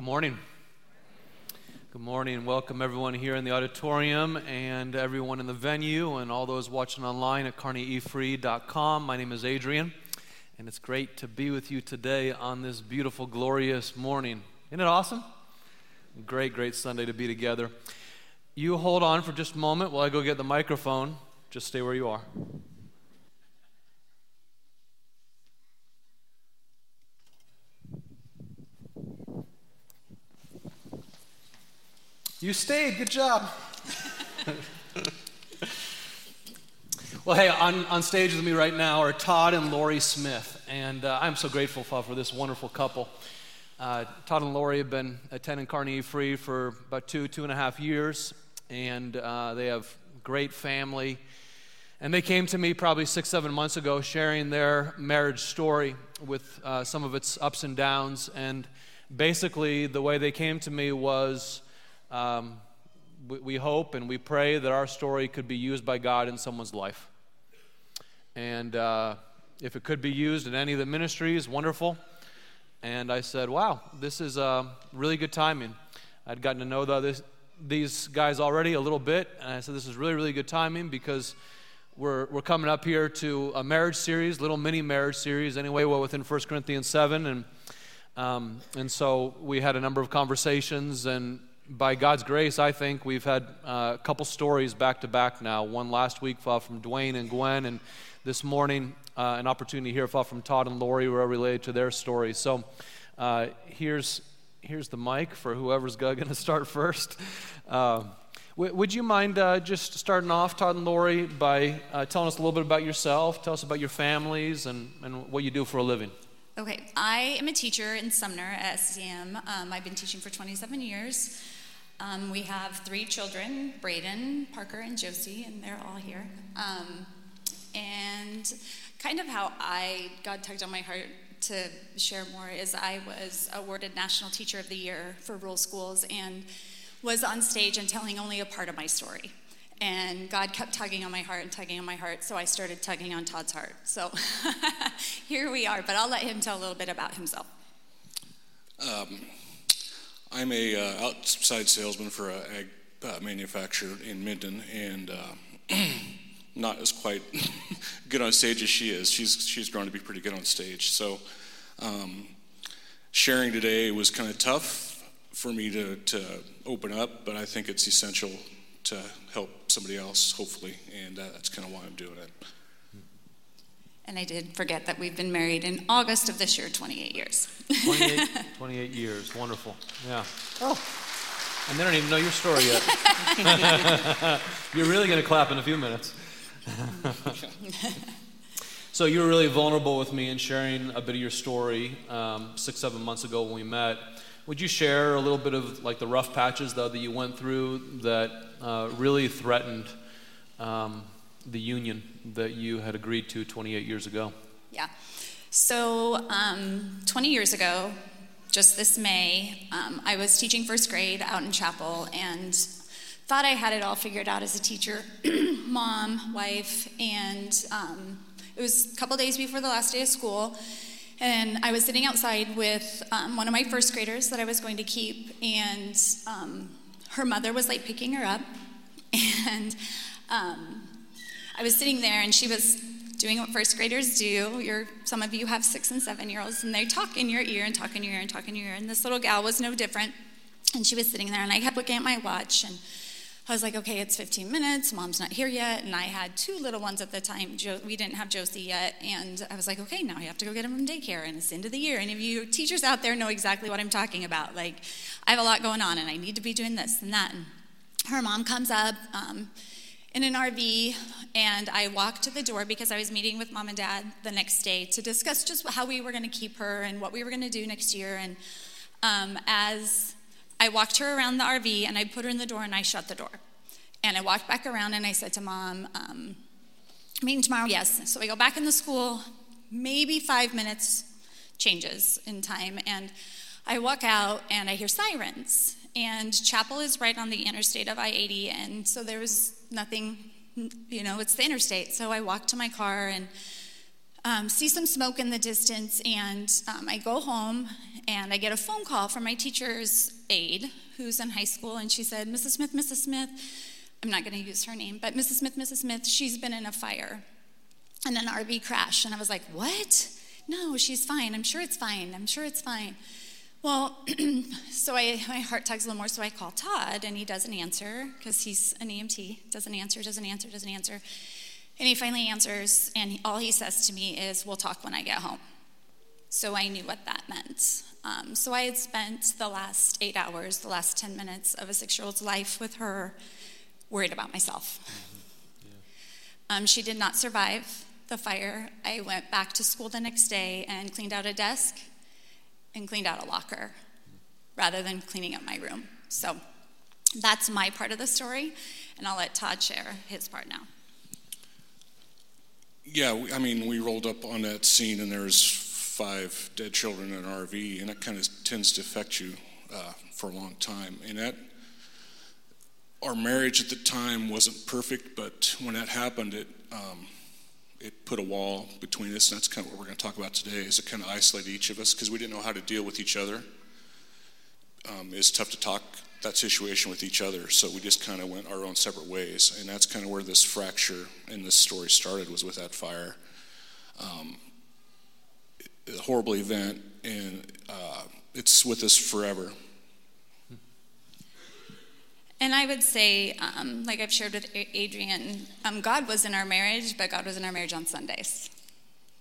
Good morning. Good morning. Welcome everyone here in the auditorium and everyone in the venue and all those watching online at kearneyefree.com. My name is Adrian, and it's great to be with you today on this beautiful, glorious morning. Isn't it awesome? Great, great Sunday to be together. You hold on for just a moment while I go get the microphone. Just stay where you are. You stayed. Good job. well, hey, on, on stage with me right now are Todd and Lori Smith, and uh, I'm so grateful for, this wonderful couple. Uh, Todd and Lori have been attending Carnegie Free for about two, two and a half years, and uh, they have great family. And they came to me probably six, seven months ago sharing their marriage story with uh, some of its ups and downs. And basically, the way they came to me was um, we, we hope and we pray that our story could be used by God in someone's life. And uh, if it could be used in any of the ministries, wonderful. And I said, wow, this is uh, really good timing. I'd gotten to know the, this, these guys already a little bit, and I said, this is really, really good timing because we're, we're coming up here to a marriage series, little mini marriage series, anyway, well, within 1 Corinthians 7. And, um, and so we had a number of conversations, and by God's grace, I think we've had uh, a couple stories back to back now. One last week from Dwayne and Gwen, and this morning uh, an opportunity hear from Todd and Lori were related to their stories. So uh, here's here's the mic for whoever's going to start first. Uh, w- would you mind uh, just starting off, Todd and Lori, by telling us a little bit about yourself? Tell us about your families and, and what you do for a living. Okay, I am a teacher in Sumner at SEM. Um, I've been teaching for 27 years. Um, we have three children Braden, Parker, and Josie, and they're all here. Um, and kind of how I, God tugged on my heart to share more is I was awarded National Teacher of the Year for rural schools and was on stage and telling only a part of my story. And God kept tugging on my heart and tugging on my heart, so I started tugging on Todd's heart. So here we are, but I'll let him tell a little bit about himself. Um, I'm a uh, outside salesman for a ag uh, manufacturer in Minden, and uh, not as quite good on stage as she is. She's she's grown to be pretty good on stage. So um, sharing today was kind of tough for me to to open up, but I think it's essential to help somebody else, hopefully, and uh, that's kind of why I'm doing it. And I did forget that we've been married in August of this year, 28 years. 28, 28 years, wonderful. Yeah. Oh. And they don't even know your story yet. You're really going to clap in a few minutes. so you were really vulnerable with me in sharing a bit of your story um, six, seven months ago when we met. Would you share a little bit of like the rough patches though that you went through that uh, really threatened um, the union that you had agreed to 28 years ago? Yeah. So, um, 20 years ago, just this May, um, I was teaching first grade out in Chappell and thought I had it all figured out as a teacher, mom, wife, and um, it was a couple days before the last day of school. And I was sitting outside with um, one of my first graders that I was going to keep, and um, her mother was like picking her up. And um, I was sitting there and she was doing what first graders do. You're, some of you have six and seven year olds, and they talk in your ear and talk in your ear and talk in your ear. And this little gal was no different. And she was sitting there, and I kept looking at my watch, and I was like, okay, it's 15 minutes. Mom's not here yet. And I had two little ones at the time. Jo- we didn't have Josie yet. And I was like, okay, now I have to go get him from daycare. And it's of the year. Any of you teachers out there know exactly what I'm talking about. Like, I have a lot going on, and I need to be doing this and that. And her mom comes up. Um, in an RV, and I walked to the door because I was meeting with mom and dad the next day to discuss just how we were going to keep her and what we were going to do next year. And um, as I walked her around the RV, and I put her in the door and I shut the door. And I walked back around and I said to mom, um, meeting tomorrow? Yes. So I go back in the school, maybe five minutes changes in time, and I walk out and I hear sirens. And Chappell is right on the interstate of I 80, and so there was nothing, you know, it's the interstate. So I walk to my car and um, see some smoke in the distance, and um, I go home and I get a phone call from my teacher's aide who's in high school, and she said, Mrs. Smith, Mrs. Smith, I'm not going to use her name, but Mrs. Smith, Mrs. Smith, she's been in a fire and an RV crash. And I was like, What? No, she's fine. I'm sure it's fine. I'm sure it's fine. Well, so I, my heart tugs a little more, so I call Todd, and he doesn't answer because he's an EMT. Doesn't answer, doesn't answer, doesn't answer. And he finally answers, and all he says to me is, We'll talk when I get home. So I knew what that meant. Um, so I had spent the last eight hours, the last 10 minutes of a six year old's life with her, worried about myself. Mm-hmm. Yeah. Um, she did not survive the fire. I went back to school the next day and cleaned out a desk and cleaned out a locker rather than cleaning up my room. So that's my part of the story, and I'll let Todd share his part now. Yeah, I mean, we rolled up on that scene, and there's five dead children in an RV, and that kind of tends to affect you uh, for a long time. And that, our marriage at the time wasn't perfect, but when that happened, it um, it put a wall between us. And that's kind of what we're going to talk about today. Is it kind of isolated each of us because we didn't know how to deal with each other. Um, it's tough to talk that situation with each other, so we just kind of went our own separate ways, and that's kind of where this fracture in this story started. Was with that fire. Um, a horrible event, and uh, it's with us forever. And I would say, um, like I've shared with Adrian, um, God was in our marriage, but God was in our marriage on Sundays.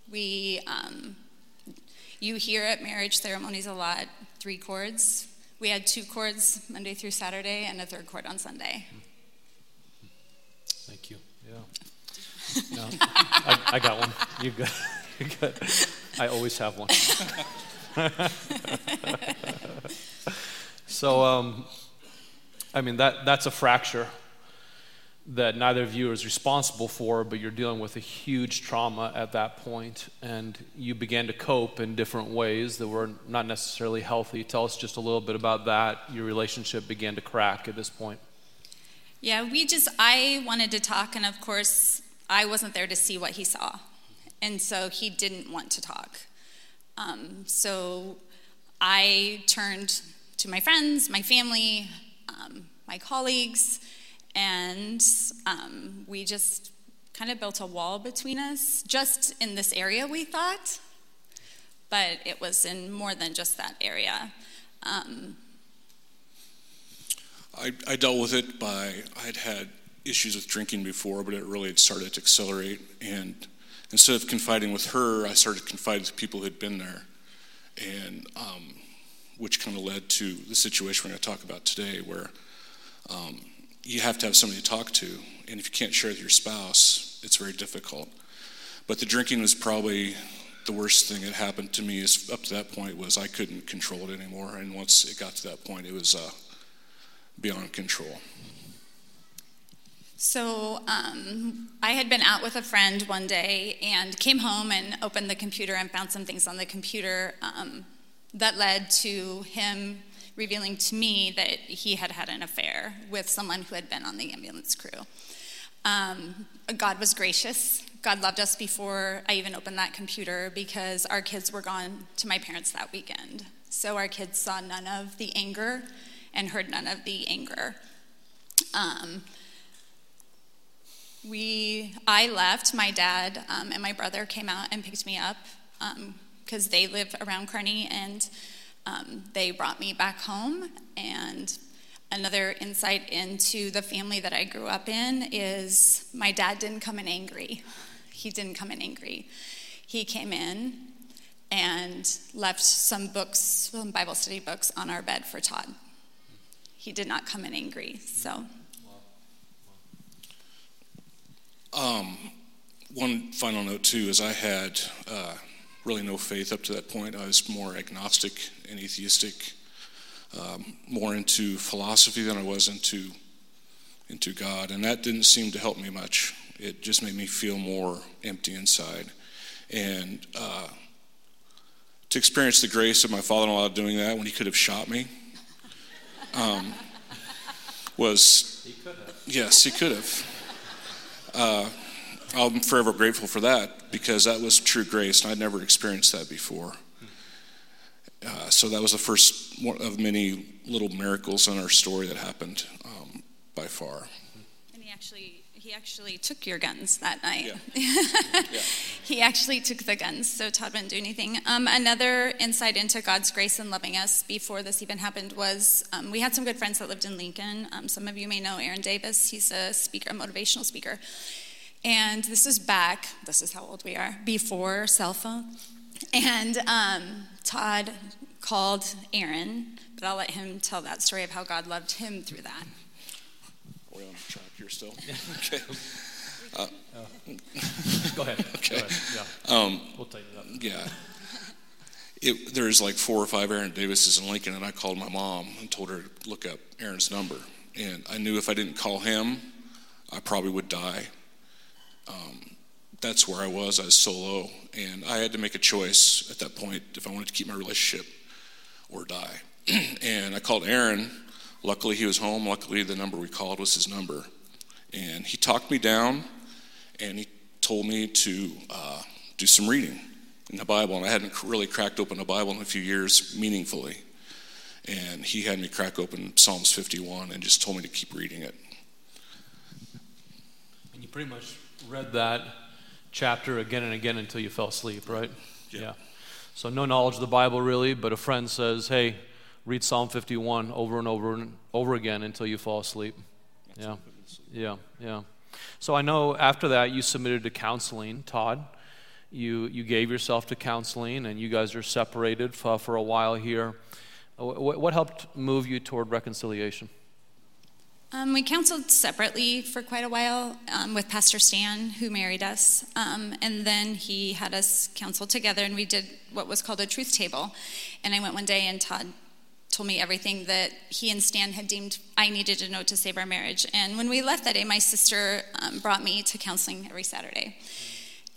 We, um, you hear at marriage ceremonies a lot, three chords. We had two chords Monday through Saturday and a third chord on Sunday. Thank you. Yeah. No, I, I got one. You've got. I always have one. so, um, I mean, that, that's a fracture that neither of you is responsible for, but you're dealing with a huge trauma at that point, and you began to cope in different ways that were not necessarily healthy. Tell us just a little bit about that. Your relationship began to crack at this point. Yeah, we just, I wanted to talk, and of course, I wasn't there to see what he saw. And so he didn't want to talk. Um, so I turned to my friends, my family, um, my colleagues, and um, we just kind of built a wall between us, just in this area, we thought, but it was in more than just that area. Um, I, I, dealt with it by, I'd had issues with drinking before, but it really had started to accelerate. And instead of confiding with her, I started confiding with people who had been there, and um, which kind of led to the situation we're going to talk about today, where um, you have to have somebody to talk to, and if you can't share with your spouse, it's very difficult. But the drinking was probably the worst thing that happened to me. Is up to that point was I couldn't control it anymore, and once it got to that point, it was uh, beyond control. So um, I had been out with a friend one day and came home and opened the computer and found some things on the computer um, that led to him revealing to me that he had had an affair with someone who had been on the ambulance crew. Um, God was gracious. God loved us before I even opened that computer because our kids were gone to my parents that weekend. So our kids saw none of the anger and heard none of the anger. Um, we, I left. My dad um, and my brother came out and picked me up because they live around Kearney, and um, they brought me back home. And another insight into the family that I grew up in is my dad didn't come in angry. He didn't come in angry. He came in and left some books, some Bible study books, on our bed for Todd. He did not come in angry. So. Um, one final note, too, is I had uh, really no faith up to that point. I was more agnostic and atheistic, um, more into philosophy than I was into, into God. And that didn't seem to help me much. It just made me feel more empty inside. And uh, to experience the grace of my father in law doing that when he could have shot me um, was. He could have. Yes, he could have. Uh, I'm forever grateful for that because that was true grace, and I'd never experienced that before. Uh, so that was the first one of many little miracles in our story that happened um, by far. And he actually he actually took your guns that night. Yeah. yeah. He actually took the guns, so Todd didn't do anything. Um, another insight into God's grace and loving us before this even happened was um, we had some good friends that lived in Lincoln. Um, some of you may know Aaron Davis. He's a speaker, a motivational speaker. And this is back, this is how old we are, before cell phone. And um, Todd called Aaron, but I'll let him tell that story of how God loved him through that. Are we on track here still? okay. Uh, Go ahead. Okay. Go ahead. Yeah. Um, We'll tighten it up. yeah. It, there's like four or five Aaron Davises in Lincoln, and I called my mom and told her to look up Aaron's number. And I knew if I didn't call him, I probably would die. Um, that's where I was. I was solo. And I had to make a choice at that point if I wanted to keep my relationship or die. and I called Aaron. Luckily, he was home. Luckily, the number we called was his number. And he talked me down and he told me to uh, do some reading in the Bible. And I hadn't really cracked open the Bible in a few years meaningfully. And he had me crack open Psalms 51 and just told me to keep reading it. And you pretty much read that chapter again and again until you fell asleep, right? Yeah. So no knowledge of the Bible really, but a friend says, "Hey, read Psalm 51 over and over and over again until you fall asleep." Yeah. Yeah, yeah. So I know after that you submitted to counseling, Todd. You you gave yourself to counseling, and you guys are separated for, for a while here. Uh, what, what helped move you toward reconciliation? Um, we counseled separately for quite a while um, with Pastor Stan, who married us. Um, and then he had us counsel together, and we did what was called a truth table. And I went one day, and Todd told me everything that he and Stan had deemed I needed to know to save our marriage. And when we left that day, my sister um, brought me to counseling every Saturday.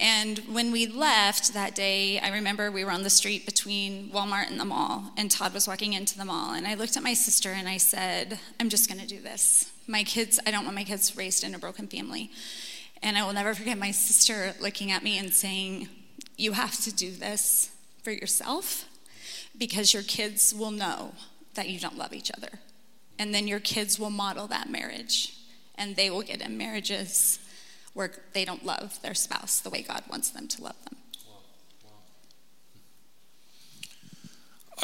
And when we left that day, I remember we were on the street between Walmart and the mall, and Todd was walking into the mall. And I looked at my sister and I said, I'm just going to do this. My kids, I don't want my kids raised in a broken family. And I will never forget my sister looking at me and saying, You have to do this for yourself because your kids will know that you don't love each other. And then your kids will model that marriage, and they will get in marriages where they don't love their spouse the way God wants them to love them.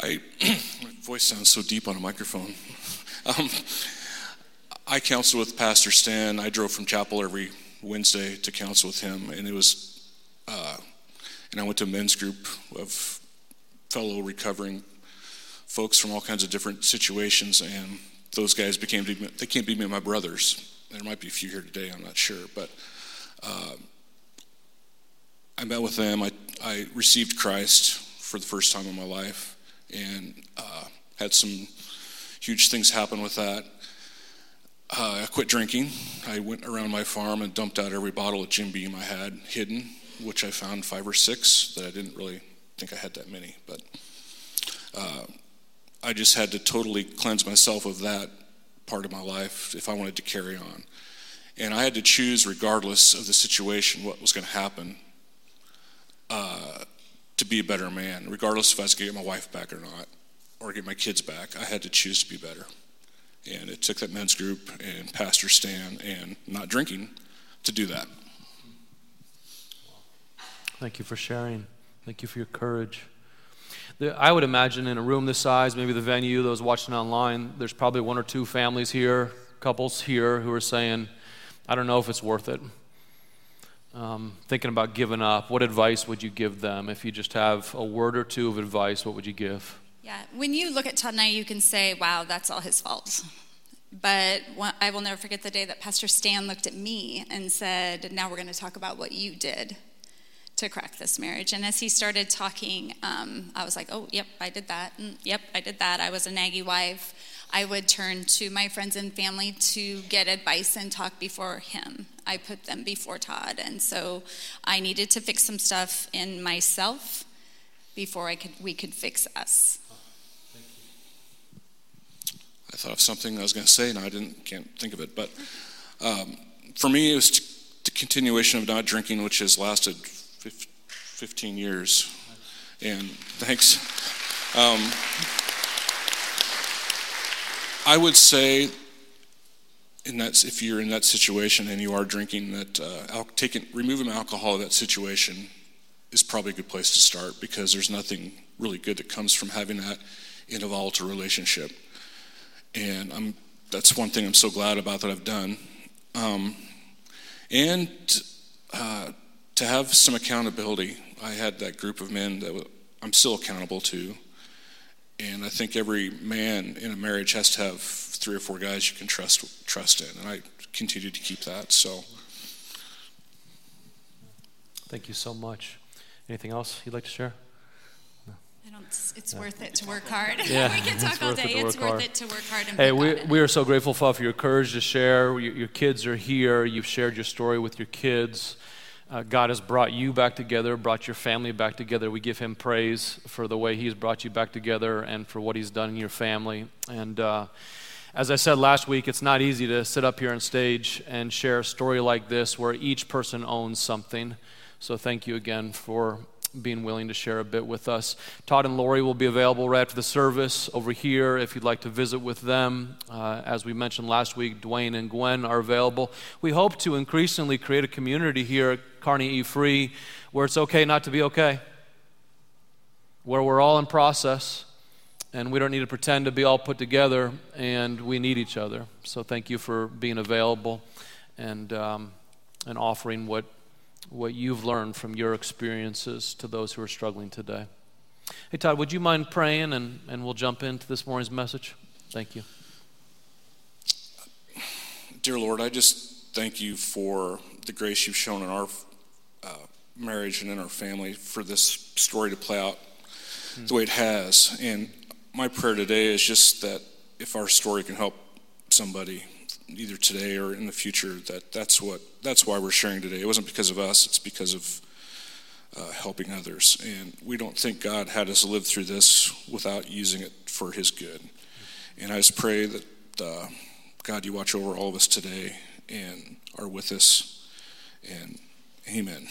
I, my voice sounds so deep on a microphone. Um, I counsel with Pastor Stan. I drove from Chappell every Wednesday to counsel with him, and it was, uh, and I went to a men's group of fellow recovering folks from all kinds of different situations, and those guys became they can't be my brothers. There might be a few here today. I'm not sure, but uh, I met with them. I I received Christ for the first time in my life, and uh, had some huge things happen with that. Uh, I quit drinking. I went around my farm and dumped out every bottle of Jim Beam I had hidden, which I found five or six that I didn't really think I had that many. But uh, I just had to totally cleanse myself of that part of my life if I wanted to carry on. And I had to choose, regardless of the situation, what was going to happen, uh, to be a better man, regardless if I was going to get my wife back or not, or get my kids back. I had to choose to be better. And it took that men's group and Pastor Stan and not drinking to do that. Thank you for sharing. Thank you for your courage. I would imagine in a room this size, maybe the venue, those watching online, there's probably one or two families here, couples here, who are saying, I don't know if it's worth it. Um, thinking about giving up. What advice would you give them? If you just have a word or two of advice, what would you give? Yeah, when you look at Todd and you can say, wow, that's all his fault. But I will never forget the day that Pastor Stan looked at me and said, now we're going to talk about what you did to crack this marriage. And as he started talking, um, I was like, oh, yep, I did that. And, yep, I did that. I was a naggy wife. I would turn to my friends and family to get advice and talk before him. I put them before Todd. And so I needed to fix some stuff in myself before I could, we could fix us. I thought of something I was going to say, and I didn't can't think of it. But um, for me, it was to, to continuation of not drinking, which has lasted 15 years. And thanks. Um, I would say, in that, if you're in that situation and you are drinking, that uh, taking, removing alcohol of that situation is probably a good place to start because there's nothing really good that comes from having that in a volatile relationship. And I'm, that's one thing I'm so glad about that I've done. Um, and uh, to have some accountability. I had that group of men that I'm still accountable to. And I think every man in a marriage has to have three or four guys you can trust trust in, and I continue to keep that. So, thank you so much. Anything else you'd like to share? No. I don't, it's yeah. worth it to work hard. Yeah, we can talk all day. It it's worth hard. it to work hard. hey, we, we are so grateful, for your courage to share. Your, your, kids are here. You've shared your story with your kids. Uh, God has brought you back together, brought your family back together. We give Him praise for the way He's brought you back together and for what He's done in your family. And uh, as I said last week, it's not easy to sit up here on stage and share a story like this where each person owns something. So thank you again for being willing to share a bit with us. Todd and Lori will be available right after the service over here if you'd like to visit with them. Uh, as we mentioned last week, Dwayne and Gwen are available. We hope to increasingly create a community here at Kearney E Free where it's okay not to be okay, where we're all in process and we don't need to pretend to be all put together and we need each other. So thank you for being available and, um, and offering what what you've learned from your experiences to those who are struggling today. Hey, Todd, would you mind praying and, and we'll jump into this morning's message? Thank you. Dear Lord, I just thank you for the grace you've shown in our uh, marriage and in our family for this story to play out mm. the way it has. And my prayer today is just that if our story can help somebody either today or in the future that that's what that's why we're sharing today. It wasn't because of us; it's because of uh, helping others. And we don't think God had us live through this without using it for His good. And I just pray that uh, God, you watch over all of us today and are with us. And Amen.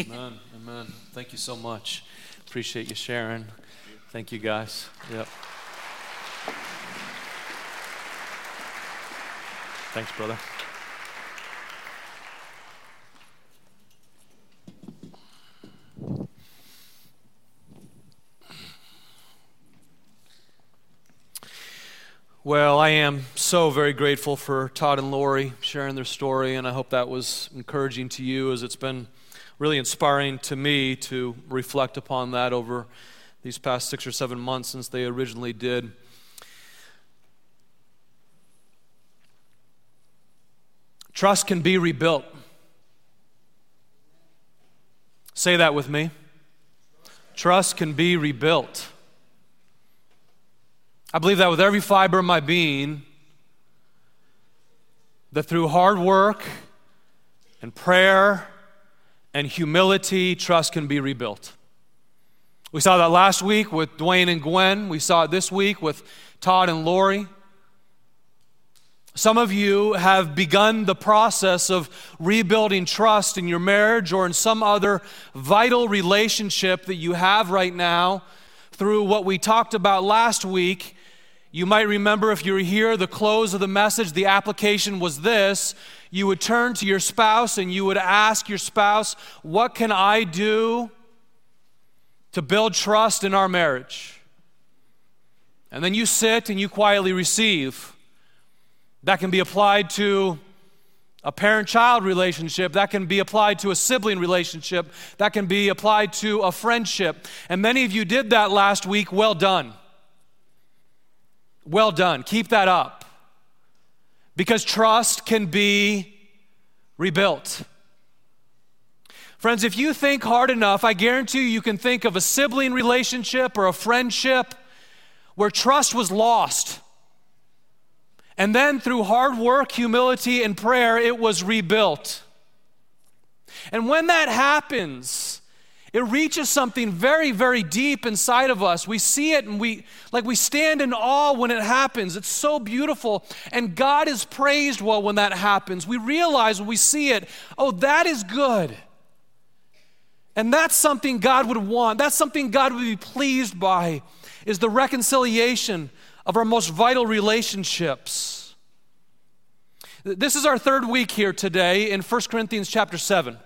amen. Amen. Thank you so much. Appreciate you sharing. Thank you, guys. Yep. Thanks, brother. Well, I am so very grateful for Todd and Lori sharing their story, and I hope that was encouraging to you as it's been really inspiring to me to reflect upon that over these past six or seven months since they originally did. Trust can be rebuilt. Say that with me. Trust can be rebuilt. I believe that with every fiber of my being, that through hard work and prayer and humility, trust can be rebuilt. We saw that last week with Dwayne and Gwen. We saw it this week with Todd and Lori. Some of you have begun the process of rebuilding trust in your marriage or in some other vital relationship that you have right now through what we talked about last week. You might remember if you were here, the close of the message, the application was this. You would turn to your spouse and you would ask your spouse, What can I do to build trust in our marriage? And then you sit and you quietly receive. That can be applied to a parent child relationship. That can be applied to a sibling relationship. That can be applied to a friendship. And many of you did that last week. Well done. Well done. Keep that up. Because trust can be rebuilt. Friends, if you think hard enough, I guarantee you, you can think of a sibling relationship or a friendship where trust was lost. And then through hard work, humility, and prayer, it was rebuilt. And when that happens, It reaches something very, very deep inside of us. We see it and we like we stand in awe when it happens. It's so beautiful. And God is praised well when that happens. We realize when we see it, oh, that is good. And that's something God would want. That's something God would be pleased by is the reconciliation of our most vital relationships. This is our third week here today in 1 Corinthians chapter 7.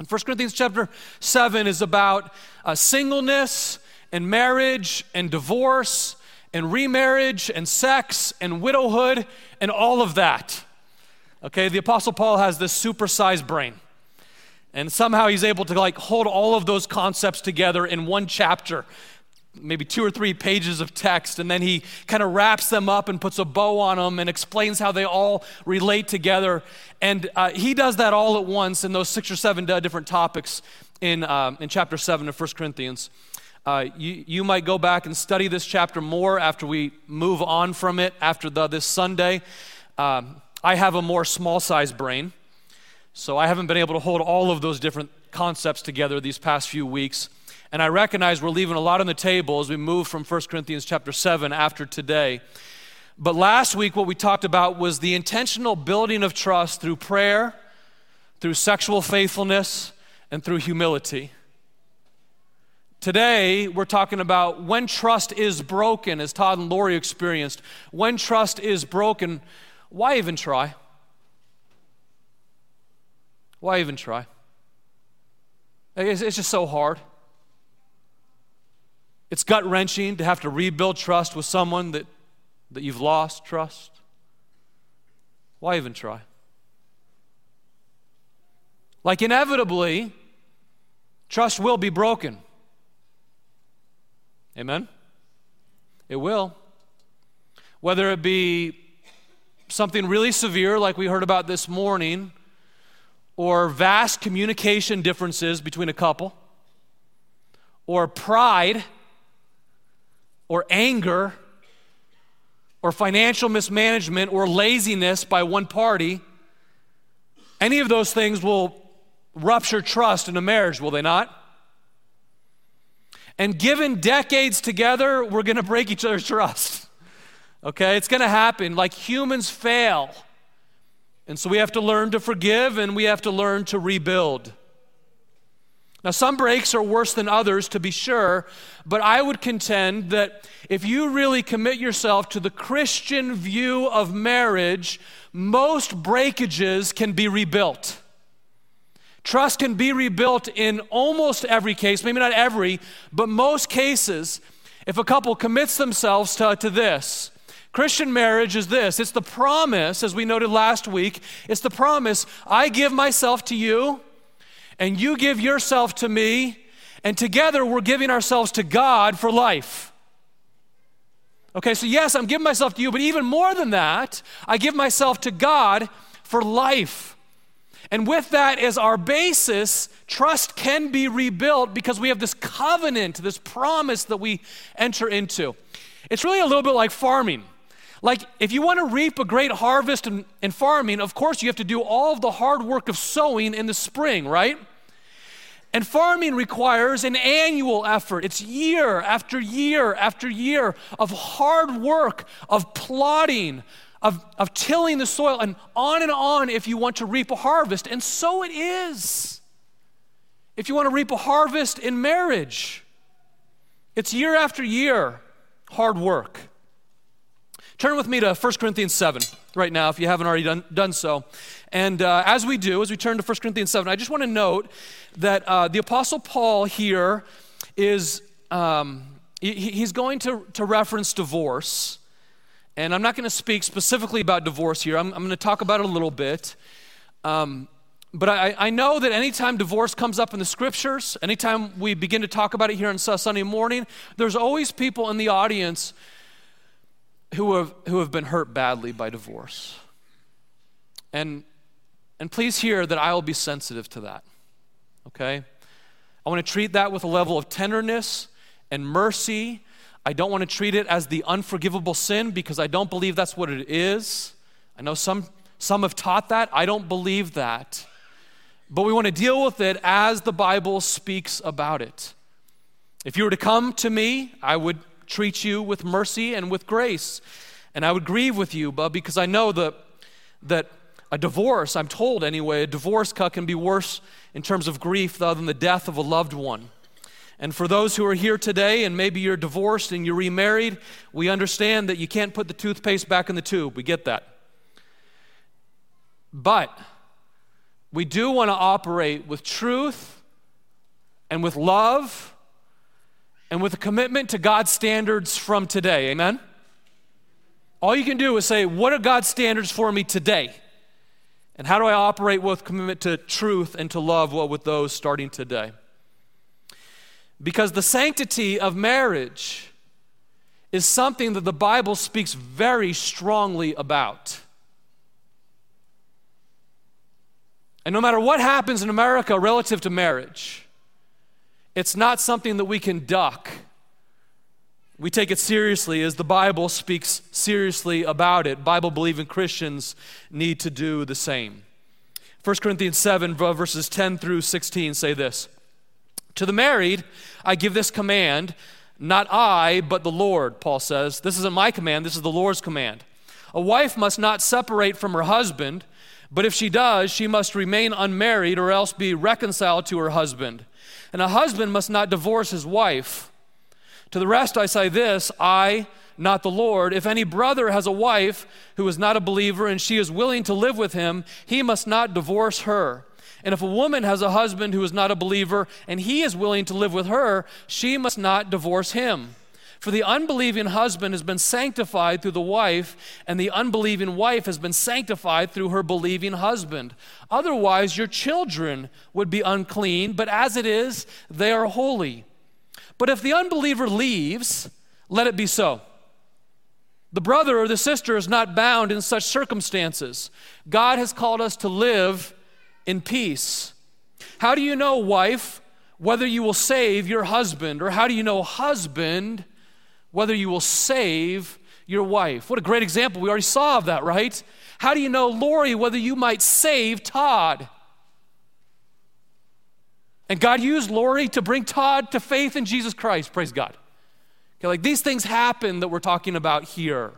And 1 Corinthians chapter 7 is about uh, singleness and marriage and divorce and remarriage and sex and widowhood and all of that. Okay, the Apostle Paul has this supersized brain. And somehow he's able to like hold all of those concepts together in one chapter maybe two or three pages of text, and then he kind of wraps them up and puts a bow on them and explains how they all relate together. And uh, he does that all at once in those six or seven different topics in, uh, in chapter 7 of 1 Corinthians. Uh, you, you might go back and study this chapter more after we move on from it after the, this Sunday. Um, I have a more small sized brain, so I haven't been able to hold all of those different concepts together these past few weeks. And I recognize we're leaving a lot on the table as we move from 1 Corinthians chapter 7 after today. But last week, what we talked about was the intentional building of trust through prayer, through sexual faithfulness, and through humility. Today, we're talking about when trust is broken, as Todd and Lori experienced. When trust is broken, why even try? Why even try? It's just so hard. It's gut wrenching to have to rebuild trust with someone that, that you've lost trust. Why even try? Like, inevitably, trust will be broken. Amen? It will. Whether it be something really severe, like we heard about this morning, or vast communication differences between a couple, or pride or anger or financial mismanagement or laziness by one party, any of those things will rupture trust in a marriage, will they not? And given decades together, we're going to break each other's trust. Okay? It's going to happen. Like humans fail. And so we have to learn to forgive and we have to learn to rebuild. Now, some breaks are worse than others, to be sure, but I would contend that if you really commit yourself to the Christian view of marriage, most breakages can be rebuilt. Trust can be rebuilt in almost every case, maybe not every, but most cases, if a couple commits themselves to, to this. Christian marriage is this it's the promise, as we noted last week, it's the promise I give myself to you and you give yourself to me, and together we're giving ourselves to God for life. Okay, so yes, I'm giving myself to you, but even more than that, I give myself to God for life. And with that as our basis, trust can be rebuilt because we have this covenant, this promise that we enter into. It's really a little bit like farming. Like, if you want to reap a great harvest in, in farming, of course, you have to do all of the hard work of sowing in the spring, right? And farming requires an annual effort. It's year after year after year of hard work, of plotting, of, of tilling the soil, and on and on if you want to reap a harvest. And so it is. If you want to reap a harvest in marriage, it's year after year, hard work. Turn with me to 1 Corinthians 7 right now if you haven't already done, done so. And uh, as we do, as we turn to 1 Corinthians 7, I just want to note that uh, the Apostle Paul here is, um, he, he's going to, to reference divorce. And I'm not going to speak specifically about divorce here, I'm, I'm going to talk about it a little bit. Um, but I, I, know that anytime divorce comes up in the scriptures, anytime we begin to talk about it here on Sunday morning, there's always people in the audience who have, who have been hurt badly by divorce. And and please hear that I will be sensitive to that. Okay? I want to treat that with a level of tenderness and mercy. I don't want to treat it as the unforgivable sin because I don't believe that's what it is. I know some, some have taught that. I don't believe that. but we want to deal with it as the Bible speaks about it. If you were to come to me, I would treat you with mercy and with grace, and I would grieve with you, but because I know that, that a divorce, I'm told anyway, a divorce cut can be worse in terms of grief than the death of a loved one. And for those who are here today and maybe you're divorced and you're remarried, we understand that you can't put the toothpaste back in the tube. We get that. But we do want to operate with truth and with love and with a commitment to God's standards from today. Amen? All you can do is say, What are God's standards for me today? And how do I operate with commitment to truth and to love well, with those starting today? Because the sanctity of marriage is something that the Bible speaks very strongly about. And no matter what happens in America relative to marriage, it's not something that we can duck. We take it seriously as the Bible speaks seriously about it. Bible believing Christians need to do the same. 1 Corinthians 7, verses 10 through 16 say this To the married, I give this command, not I, but the Lord, Paul says. This isn't my command, this is the Lord's command. A wife must not separate from her husband, but if she does, she must remain unmarried or else be reconciled to her husband. And a husband must not divorce his wife. To the rest I say this I, not the Lord. If any brother has a wife who is not a believer and she is willing to live with him, he must not divorce her. And if a woman has a husband who is not a believer and he is willing to live with her, she must not divorce him. For the unbelieving husband has been sanctified through the wife, and the unbelieving wife has been sanctified through her believing husband. Otherwise, your children would be unclean, but as it is, they are holy. But if the unbeliever leaves, let it be so. The brother or the sister is not bound in such circumstances. God has called us to live in peace. How do you know, wife, whether you will save your husband? Or how do you know, husband, whether you will save your wife? What a great example. We already saw of that, right? How do you know, Lori, whether you might save Todd? And God used Lori to bring Todd to faith in Jesus Christ. Praise God. Okay, like these things happen that we're talking about here.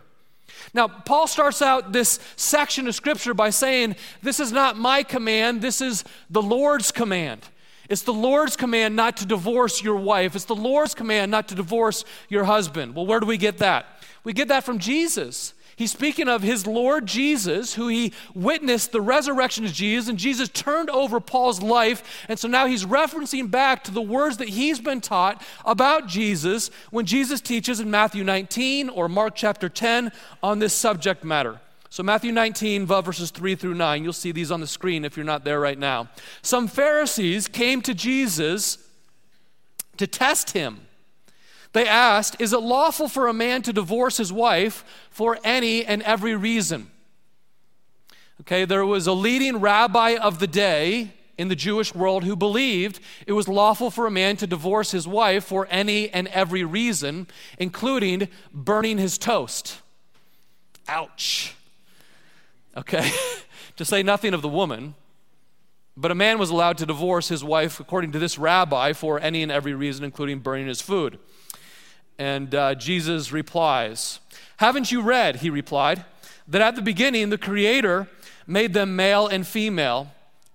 Now, Paul starts out this section of scripture by saying, This is not my command, this is the Lord's command. It's the Lord's command not to divorce your wife. It's the Lord's command not to divorce your husband. Well, where do we get that? We get that from Jesus. He's speaking of his Lord Jesus, who he witnessed the resurrection of Jesus, and Jesus turned over Paul's life. And so now he's referencing back to the words that he's been taught about Jesus when Jesus teaches in Matthew 19 or Mark chapter 10 on this subject matter. So, Matthew 19, verses 3 through 9, you'll see these on the screen if you're not there right now. Some Pharisees came to Jesus to test him they asked, Is it lawful for a man to divorce his wife for any and every reason? Okay, there was a leading rabbi of the day in the Jewish world who believed it was lawful for a man to divorce his wife for any and every reason, including burning his toast. Ouch. Okay, to say nothing of the woman. But a man was allowed to divorce his wife, according to this rabbi, for any and every reason, including burning his food. And uh, Jesus replies, Haven't you read, he replied, that at the beginning the Creator made them male and female?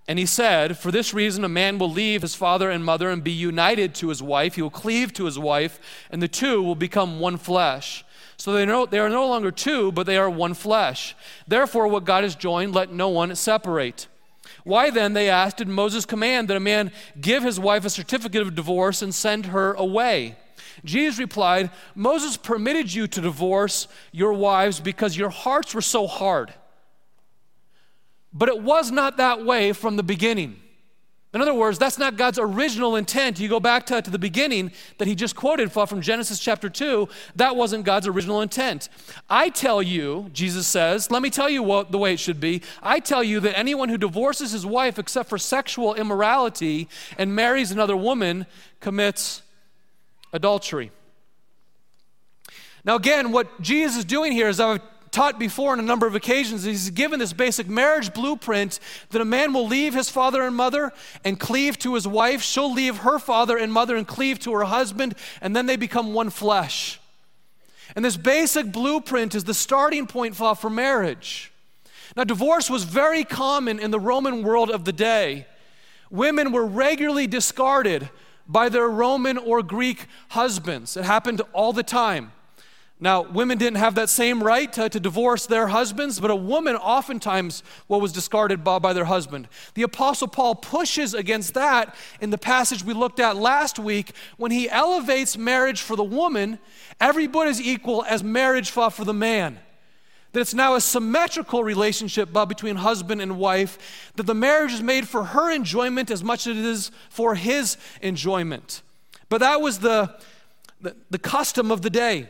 And he said, For this reason, a man will leave his father and mother and be united to his wife. He will cleave to his wife, and the two will become one flesh. So they, know, they are no longer two, but they are one flesh. Therefore, what God has joined, let no one separate. Why then, they asked, did Moses command that a man give his wife a certificate of divorce and send her away? Jesus replied, Moses permitted you to divorce your wives because your hearts were so hard. But it was not that way from the beginning. In other words, that's not God's original intent. You go back to, to the beginning that he just quoted from Genesis chapter 2, that wasn't God's original intent. I tell you, Jesus says, let me tell you what the way it should be. I tell you that anyone who divorces his wife except for sexual immorality and marries another woman commits adultery. Now, again, what Jesus is doing here is I've taught before on a number of occasions, he's given this basic marriage blueprint that a man will leave his father and mother and cleave to his wife. She'll leave her father and mother and cleave to her husband, and then they become one flesh. And this basic blueprint is the starting point for marriage. Now, divorce was very common in the Roman world of the day. Women were regularly discarded by their Roman or Greek husbands. It happened all the time. Now, women didn't have that same right to, to, divorce their husbands, but a woman oftentimes what was discarded by, by their husband. The Apostle Paul pushes against that in the passage we looked at last week when he elevates marriage for the woman every bit as equal as marriage for, for the man. That it's now a symmetrical relationship between husband and wife, that the marriage is made for her enjoyment as much as it is for his enjoyment. But that was the, the, the custom of the day.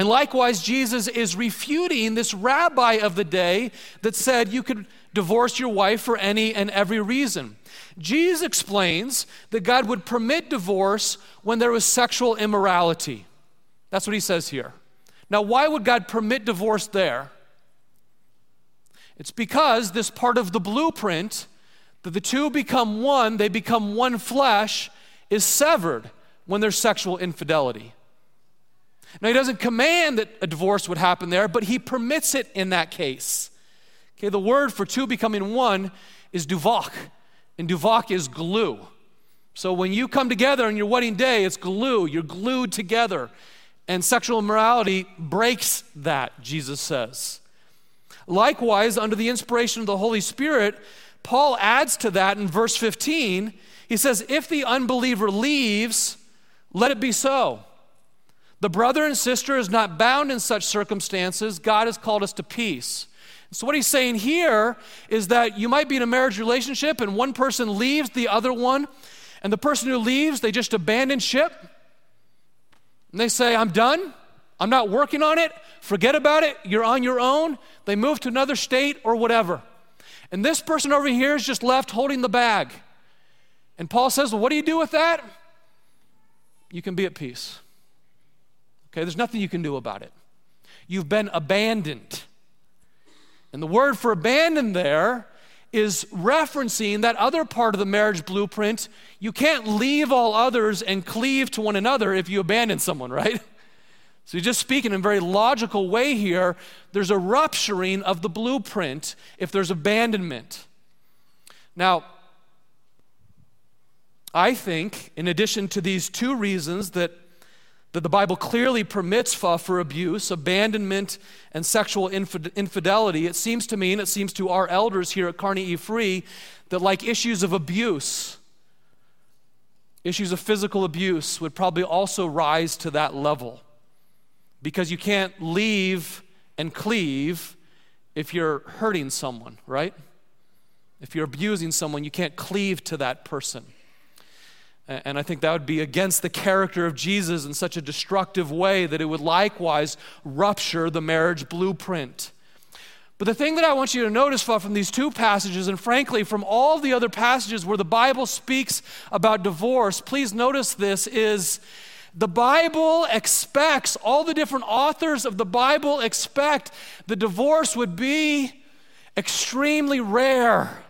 And likewise, Jesus is refuting this rabbi of the day that said you could divorce your wife for any and every reason. Jesus explains that God would permit divorce when there was sexual immorality. That's what he says here. Now, why would God permit divorce there? It's because this part of the blueprint that the two become one, they become one flesh, is severed when there's sexual infidelity. Now, he doesn't command that a divorce would happen there, but he permits it in that case. Okay, the word for two becoming one is duvok, and duvok is glue. So when you come together on your wedding day, it's glue. You're glued together. And sexual immorality breaks that, Jesus says. Likewise, under the inspiration of the Holy Spirit, Paul adds to that in verse 15. He says, If the unbeliever leaves, let it be so. The brother and sister is not bound in such circumstances. God has called us to peace. So, what he's saying here is that you might be in a marriage relationship and one person leaves the other one, and the person who leaves, they just abandon ship. And they say, I'm done. I'm not working on it. Forget about it. You're on your own. They move to another state or whatever. And this person over here is just left holding the bag. And Paul says, Well, what do you do with that? You can be at peace. Okay, there's nothing you can do about it. You've been abandoned. And the word for abandoned there is referencing that other part of the marriage blueprint. You can't leave all others and cleave to one another if you abandon someone, right? So you're just speaking in a very logical way here. There's a rupturing of the blueprint if there's abandonment. Now, I think, in addition to these two reasons that that the Bible clearly permits for abuse, abandonment, and sexual infidelity, it seems to me, and it seems to our elders here at Kearney E. Free, that like issues of abuse, issues of physical abuse would probably also rise to that level. Because you can't leave and cleave if you're hurting someone, right? If you're abusing someone, you can't cleave to that person. And I think that would be against the character of Jesus in such a destructive way that it would likewise rupture the marriage blueprint. But the thing that I want you to notice from these two passages, and frankly from all the other passages where the Bible speaks about divorce, please notice this is the Bible expects, all the different authors of the Bible expect the divorce would be extremely rare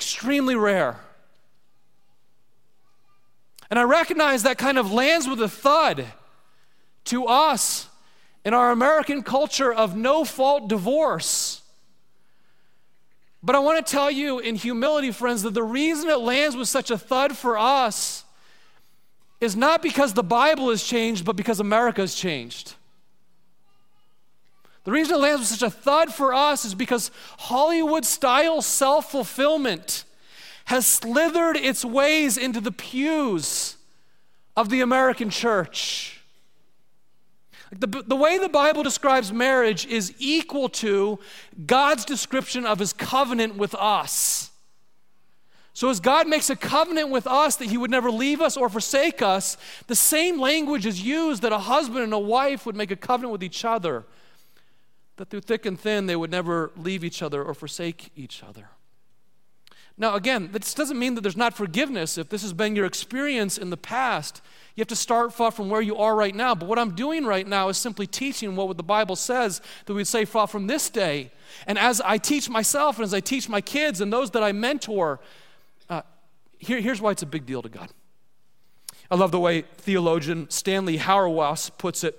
extremely rare. And I recognize that kind of lands with a thud to us in our American culture of no fault divorce. But I want to tell you in humility, friends, that the reason it lands with such a thud for us is not because the Bible has changed, but because America has changed. The reason it lands with such a thud for us is because Hollywood style self fulfillment has slithered its ways into the pews of the American church. The, the way the Bible describes marriage is equal to God's description of his covenant with us. So, as God makes a covenant with us that he would never leave us or forsake us, the same language is used that a husband and a wife would make a covenant with each other that through thick and thin they would never leave each other or forsake each other. Now, again, this doesn't mean that there's not forgiveness. If this has been your experience in the past, you have to start far from where you are right now. But what I'm doing right now is simply teaching what the Bible says that we'd say far from this day. And as I teach myself and as I teach my kids and those that I mentor, uh, here, here's why it's a big deal to God. I love the way theologian Stanley Hauerwas puts it.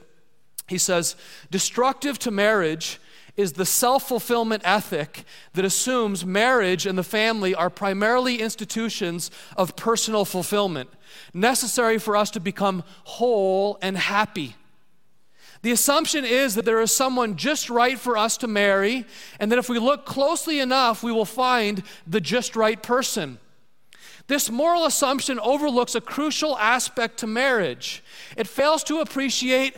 He says, Destructive to marriage is the self fulfillment ethic that assumes marriage and the family are primarily institutions of personal fulfillment, necessary for us to become whole and happy. The assumption is that there is someone just right for us to marry, and that if we look closely enough, we will find the just right person. This moral assumption overlooks a crucial aspect to marriage. It fails to appreciate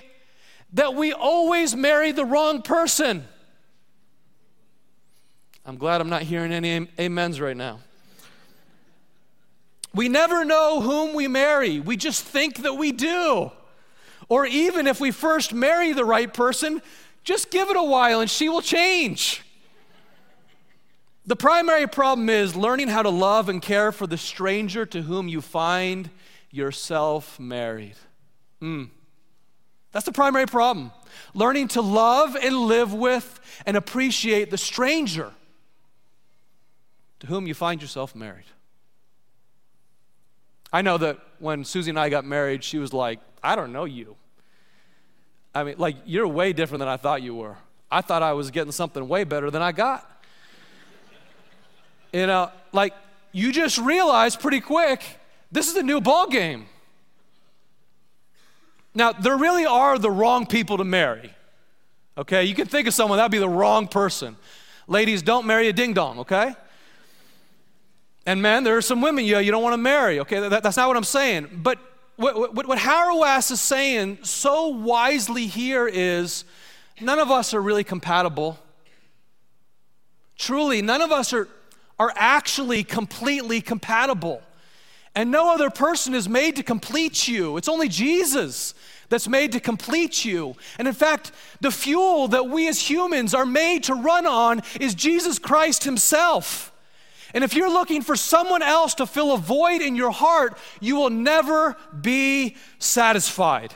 that we always marry the wrong person. I'm glad I'm not hearing any amens right now. We never know whom we marry, we just think that we do. Or even if we first marry the right person, just give it a while and she will change. The primary problem is learning how to love and care for the stranger to whom you find yourself married. Mm. That's the primary problem. Learning to love and live with and appreciate the stranger to whom you find yourself married. I know that when Susie and I got married, she was like, I don't know you. I mean, like, you're way different than I thought you were. I thought I was getting something way better than I got. You know, like, you just realize pretty quick this is a new ball game. Now, there really are the wrong people to marry. Okay? You can think of someone, that'd be the wrong person. Ladies, don't marry a ding dong, okay? And men, there are some women you, you don't want to marry, okay? That, that's not what I'm saying. But what, what, what Hauerwas is saying so wisely here is none of us are really compatible. Truly, none of us are, are actually completely compatible. And no other person is made to complete you. It's only Jesus that's made to complete you. And in fact, the fuel that we as humans are made to run on is Jesus Christ Himself. And if you're looking for someone else to fill a void in your heart, you will never be satisfied.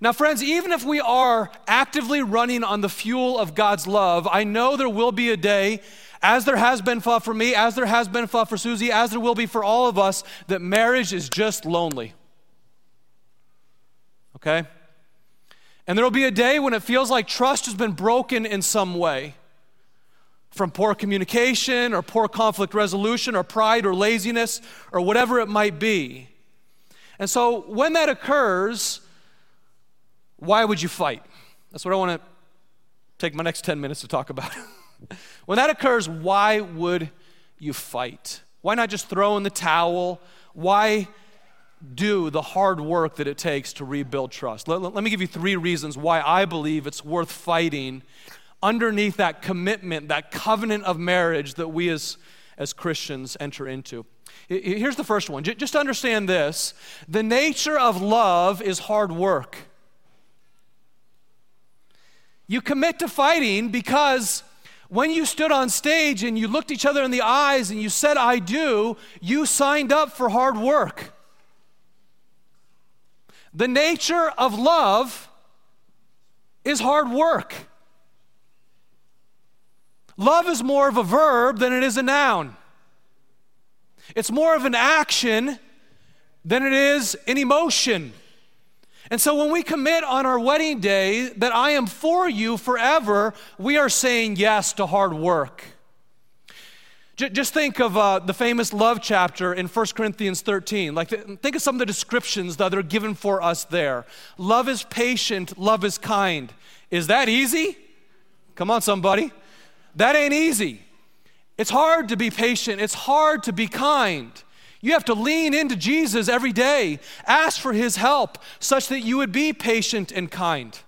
Now, friends, even if we are actively running on the fuel of God's love, I know there will be a day, as there has been fought for me, as there has been fought for Susie, as there will be for all of us, that marriage is just lonely. Okay? And there will be a day when it feels like trust has been broken in some way from poor communication or poor conflict resolution or pride or laziness or whatever it might be. And so when that occurs, why would you fight? That's what I want to take my next 10 minutes to talk about. when that occurs, why would you fight? Why not just throw in the towel? Why do the hard work that it takes to rebuild trust? Let, let, me give you three reasons why I believe it's worth fighting underneath that commitment, that covenant of marriage that we as, as Christians enter into. Here's the first one. Just understand this the nature of love is hard work. You commit to fighting because when you stood on stage and you looked each other in the eyes and you said, I do, you signed up for hard work. The nature of love is hard work. Love is more of a verb than it is a noun. It's more of an action than it is an emotion. And so when we commit on our wedding day that I am for you forever, we are saying yes to hard work. Just think of uh, the famous love chapter in 1 Corinthians 13. Like, think of some of the descriptions that are given for us there. Love is patient, love is kind. Is that easy? Come on, somebody. That ain't easy. It's hard to be patient, it's hard to be kind. You have to lean into Jesus every day, ask for his help such that you would be patient and kind.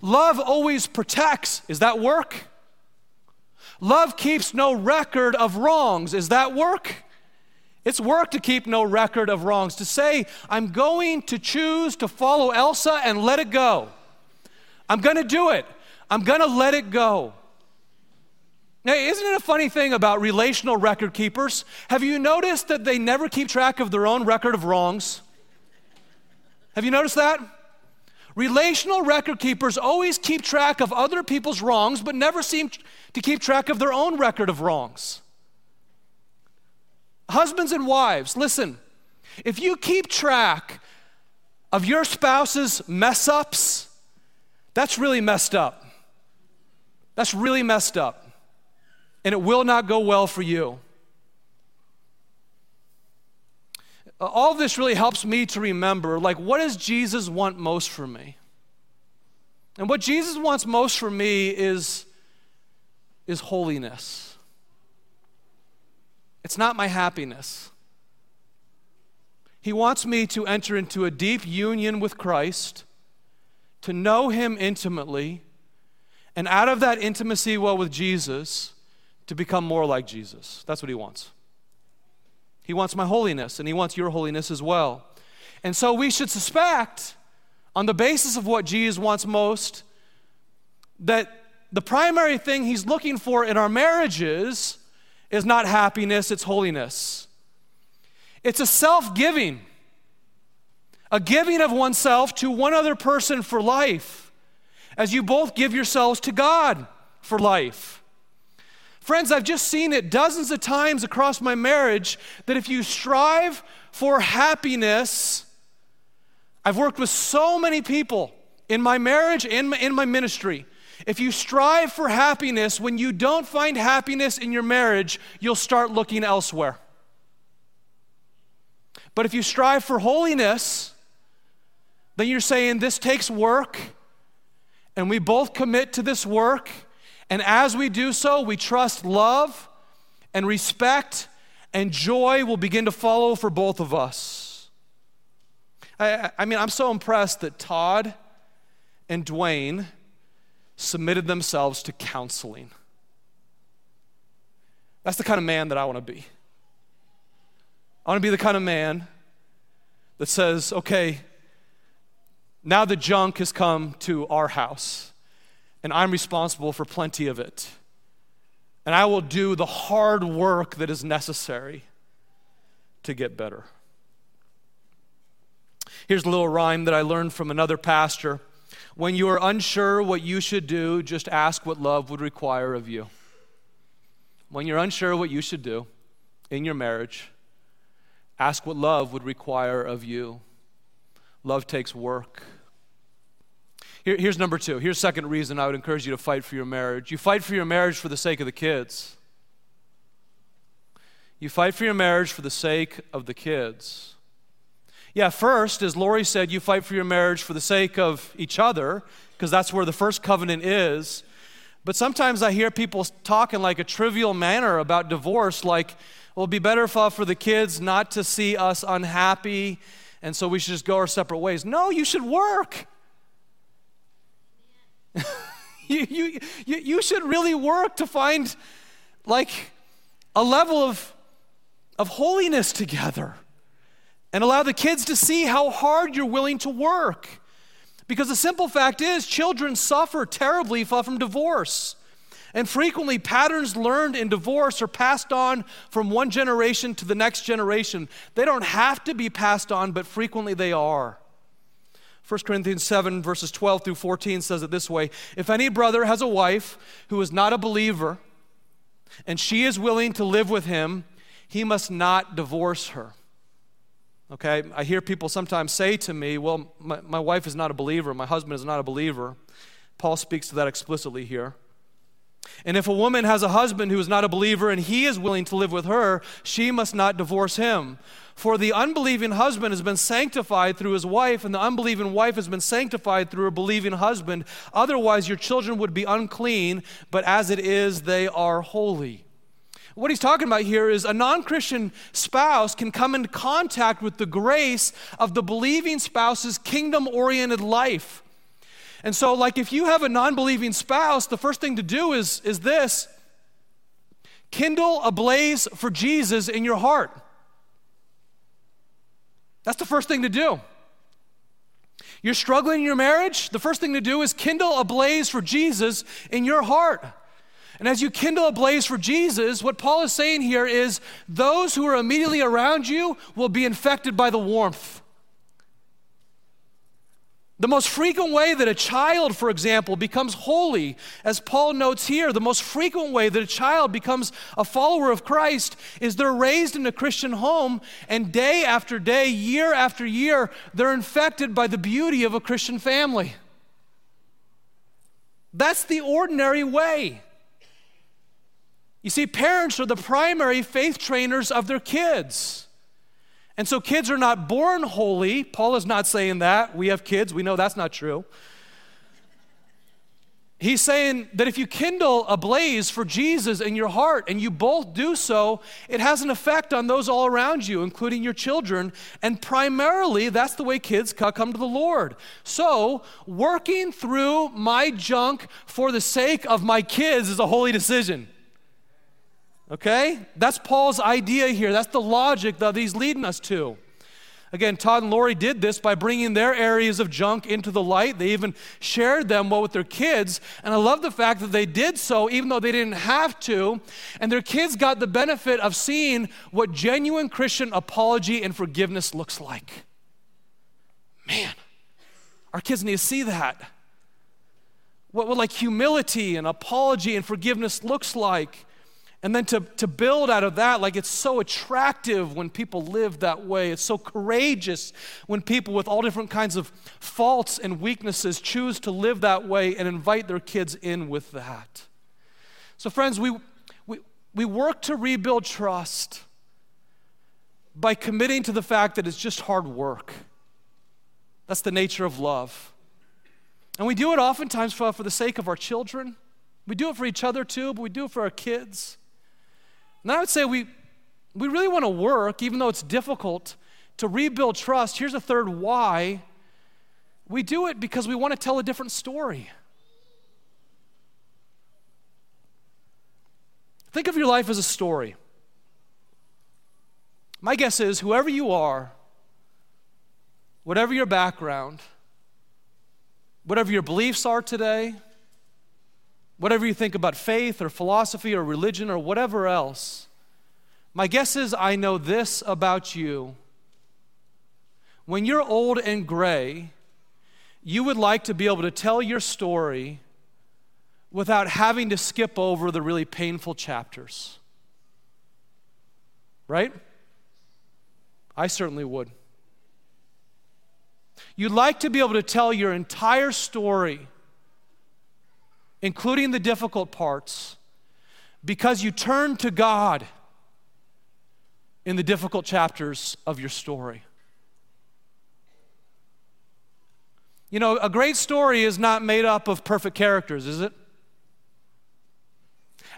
Love always protects. Is that work? Love keeps no record of wrongs. Is that work? It's work to keep no record of wrongs. To say, I'm going to choose to follow Elsa and let it go. I'm going to do it. I'm going to let it go. Now, isn't it a funny thing about relational record keepers? Have you noticed that they never keep track of their own record of wrongs? Have you noticed that? Relational record keepers always keep track of other people's wrongs, but never seem to keep track of their own record of wrongs. Husbands and wives, listen, if you keep track of your spouse's mess ups, that's really messed up. That's really messed up. And it will not go well for you. all this really helps me to remember like, what does Jesus want most for me? And what Jesus wants most for me is, is holiness. It's not my happiness. He wants me to enter into a deep union with Christ, to know Him intimately, and out of that intimacy, well, with Jesus, to become more like Jesus. That's what He wants. He wants my holiness, and He wants your holiness as well. And so we should suspect, on the basis of what Jesus wants most, that the primary thing He's looking for in our marriages is not happiness, it's holiness. It's a self giving, a giving of oneself to one other person for life, as you both give yourselves to God for life. Friends, I've just seen it dozens of times across my marriage that if you strive for happiness, I've worked with so many people in my marriage and in my ministry. If you strive for happiness, when you don't find happiness in your marriage, you'll start looking elsewhere. But if you strive for holiness, then you're saying this takes work, and we both commit to this work and as we do so, we trust love and respect and joy will begin to follow for both of us. I, I mean, I'm so impressed that Todd and Dwayne submitted themselves to counseling. That's the kind of man that I want to be. I want to be the kind of man that says, okay, now the junk has come to our house and I'm responsible for plenty of it. And I will do the hard work that is necessary to get better. Here's a little rhyme that I learned from another pastor. When you are unsure what you should do, just ask what love would require of you. When you're unsure what you should do in your marriage, ask what love would require of you. Love takes work. Here, here's number two. Here's second reason I would encourage you to fight for your marriage. You fight for your marriage for the sake of the kids. You fight for your marriage for the sake of the kids. Yeah, first, as Lori said, you fight for your marriage for the sake of each other, because that's where the first covenant is. But sometimes I hear people talking like a trivial manner about divorce, like, well, it'd be better for, uh, for the kids not to see us unhappy, and so we should just go our separate ways. No, you should work. you, you, you, should really work to find like a level of, of holiness together and allow the kids to see how hard you're willing to work. Because the simple fact is, children suffer terribly from divorce. And frequently, patterns learned in divorce are passed on from one generation to the next generation. They don't have to be passed on, but frequently they are. 1 Corinthians 7, verses 12 through 14 says it this way If any brother has a wife who is not a believer, and she is willing to live with him, he must not divorce her. Okay, I hear people sometimes say to me, Well, my, my wife is not a believer, my husband is not a believer. Paul speaks to that explicitly here. And if a woman has a husband who is not a believer and he is willing to live with her, she must not divorce him. For the unbelieving husband has been sanctified through his wife, and the unbelieving wife has been sanctified through her believing husband. Otherwise, your children would be unclean, but as it is, they are holy. What he's talking about here is a non Christian spouse can come into contact with the grace of the believing spouse's kingdom oriented life. And so, like, if you have a non believing spouse, the first thing to do is, is this kindle a blaze for Jesus in your heart. That's the first thing to do. You're struggling in your marriage, the first thing to do is kindle a blaze for Jesus in your heart. And as you kindle a blaze for Jesus, what Paul is saying here is those who are immediately around you will be infected by the warmth. The most frequent way that a child, for example, becomes holy, as Paul notes here, the most frequent way that a child becomes a follower of Christ is they're raised in a Christian home, and day after day, year after year, they're infected by the beauty of a Christian family. That's the ordinary way. You see, parents are the primary faith trainers of their kids. And so kids are not born holy. Paul is not saying that. We have kids, we know that's not true. He's saying that if you kindle a blaze for Jesus in your heart and you both do so, it has an effect on those all around you, including your children. And primarily, that's the way kids come to the Lord. So, working through my junk for the sake of my kids is a holy decision. Okay? That's Paul's idea here. That's the logic that he's leading us to. Again, Todd and Lori did this by bringing their areas of junk into the light. They even shared them well with their kids. And I love the fact that they did so even though they didn't have to. And their kids got the benefit of seeing what genuine Christian apology and forgiveness looks like. Man, our kids need to see that. What, what like humility and apology and forgiveness looks like. And then to, to build out of that, like it's so attractive when people live that way. It's so courageous when people with all different kinds of faults and weaknesses choose to live that way and invite their kids in with that. So, friends, we, we, we work to rebuild trust by committing to the fact that it's just hard work. That's the nature of love. And we do it oftentimes for, for the sake of our children. We do it for each other too, but we do it for our kids. And I would say we, we really want to work, even though it's difficult, to rebuild trust. Here's a third why. We do it because we want to tell a different story. Think of your life as a story. My guess is whoever you are, whatever your background, whatever your beliefs are today, whatever you think about faith or philosophy or religion or whatever else, my guess is I know this about you. When you're old and gray, you would like to be able to tell your story without having to skip over the really painful chapters. Right? I certainly would. You'd like to be able to tell your entire story including the difficult parts, because you turn to God in the difficult chapters of your story. You know, a great story is not made up of perfect characters, is it?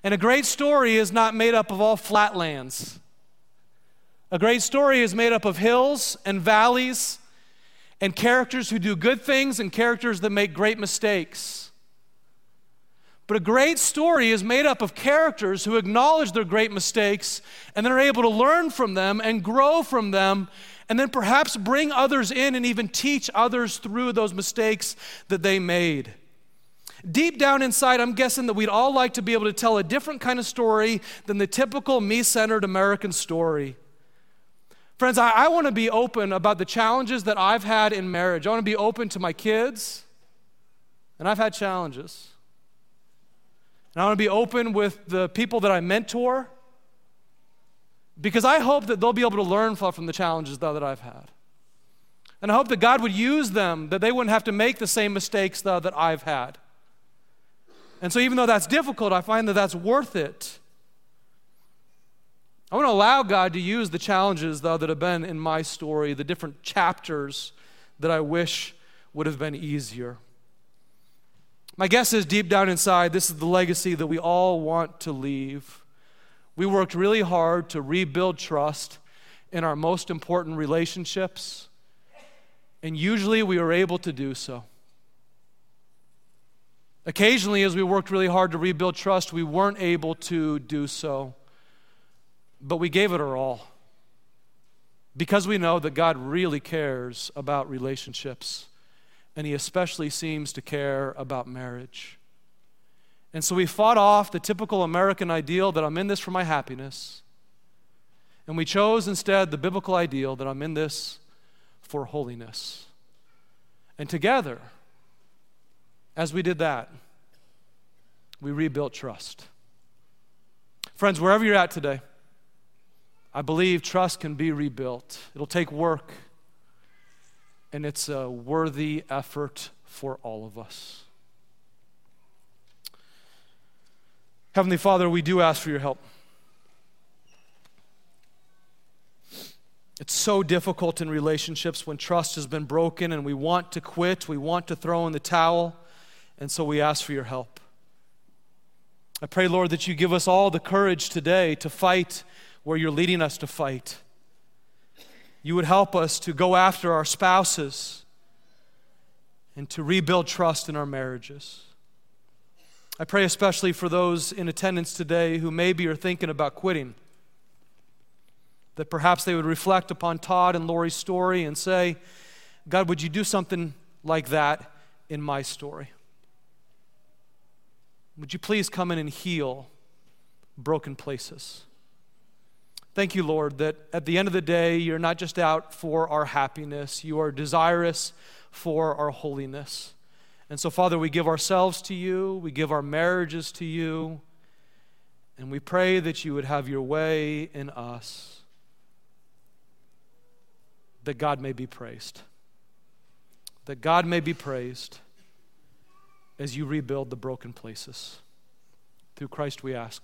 And a great story is not made up of all flatlands. A great story is made up of hills and valleys and characters who do good things and characters that make great mistakes. But a great story is made up of characters who acknowledge their great mistakes and then are able to learn from them and grow from them and then perhaps bring others in and even teach others through those mistakes that they made. Deep down inside, I'm guessing that we'd all like to be able to tell a different kind of story than the typical me centered American story. Friends, I, I want to be open about the challenges that I've had in marriage. I want to be open to my kids, and I've had challenges. And I want to be open with the people that I mentor because I hope that they'll be able to learn from the challenges that I've had. And I hope that God would use them, that they wouldn't have to make the same mistakes that I've had. And so, even though that's difficult, I find that that's worth it. I want to allow God to use the challenges, though, that have been in my story, the different chapters that I wish would have been easier. My guess is deep down inside, this is the legacy that we all want to leave. We worked really hard to rebuild trust in our most important relationships, and usually we were able to do so. Occasionally, as we worked really hard to rebuild trust, we weren't able to do so, but we gave it our all because we know that God really cares about relationships and he especially seems to care about marriage. And so we fought off the typical American ideal that I'm in this for my happiness. And we chose instead the biblical ideal that I'm in this for holiness. And together, as we did that, we rebuilt trust. Friends, wherever you're at today, I believe trust can be rebuilt. It'll take work, and it's a worthy effort for all of us. Heavenly Father, we do ask for your help. It's so difficult in relationships when trust has been broken and we want to quit, we want to throw in the towel, and so we ask for your help. I pray, Lord, that you give us all the courage today to fight where you're leading us to fight. You would help us to go after our spouses and to rebuild trust in our marriages. I pray especially for those in attendance today who maybe are thinking about quitting that perhaps they would reflect upon Todd and Lori's story and say, God, would you do something like that in my story? Would you please come in and heal broken places? Thank you, Lord, that at the end of the day, you're not just out for our happiness, you are desirous for our holiness. And so, Father, we give ourselves to you, we give our marriages to you, and we pray that you would have your way in us that God may be praised. That God may be praised as you rebuild the broken places. Through Christ we ask.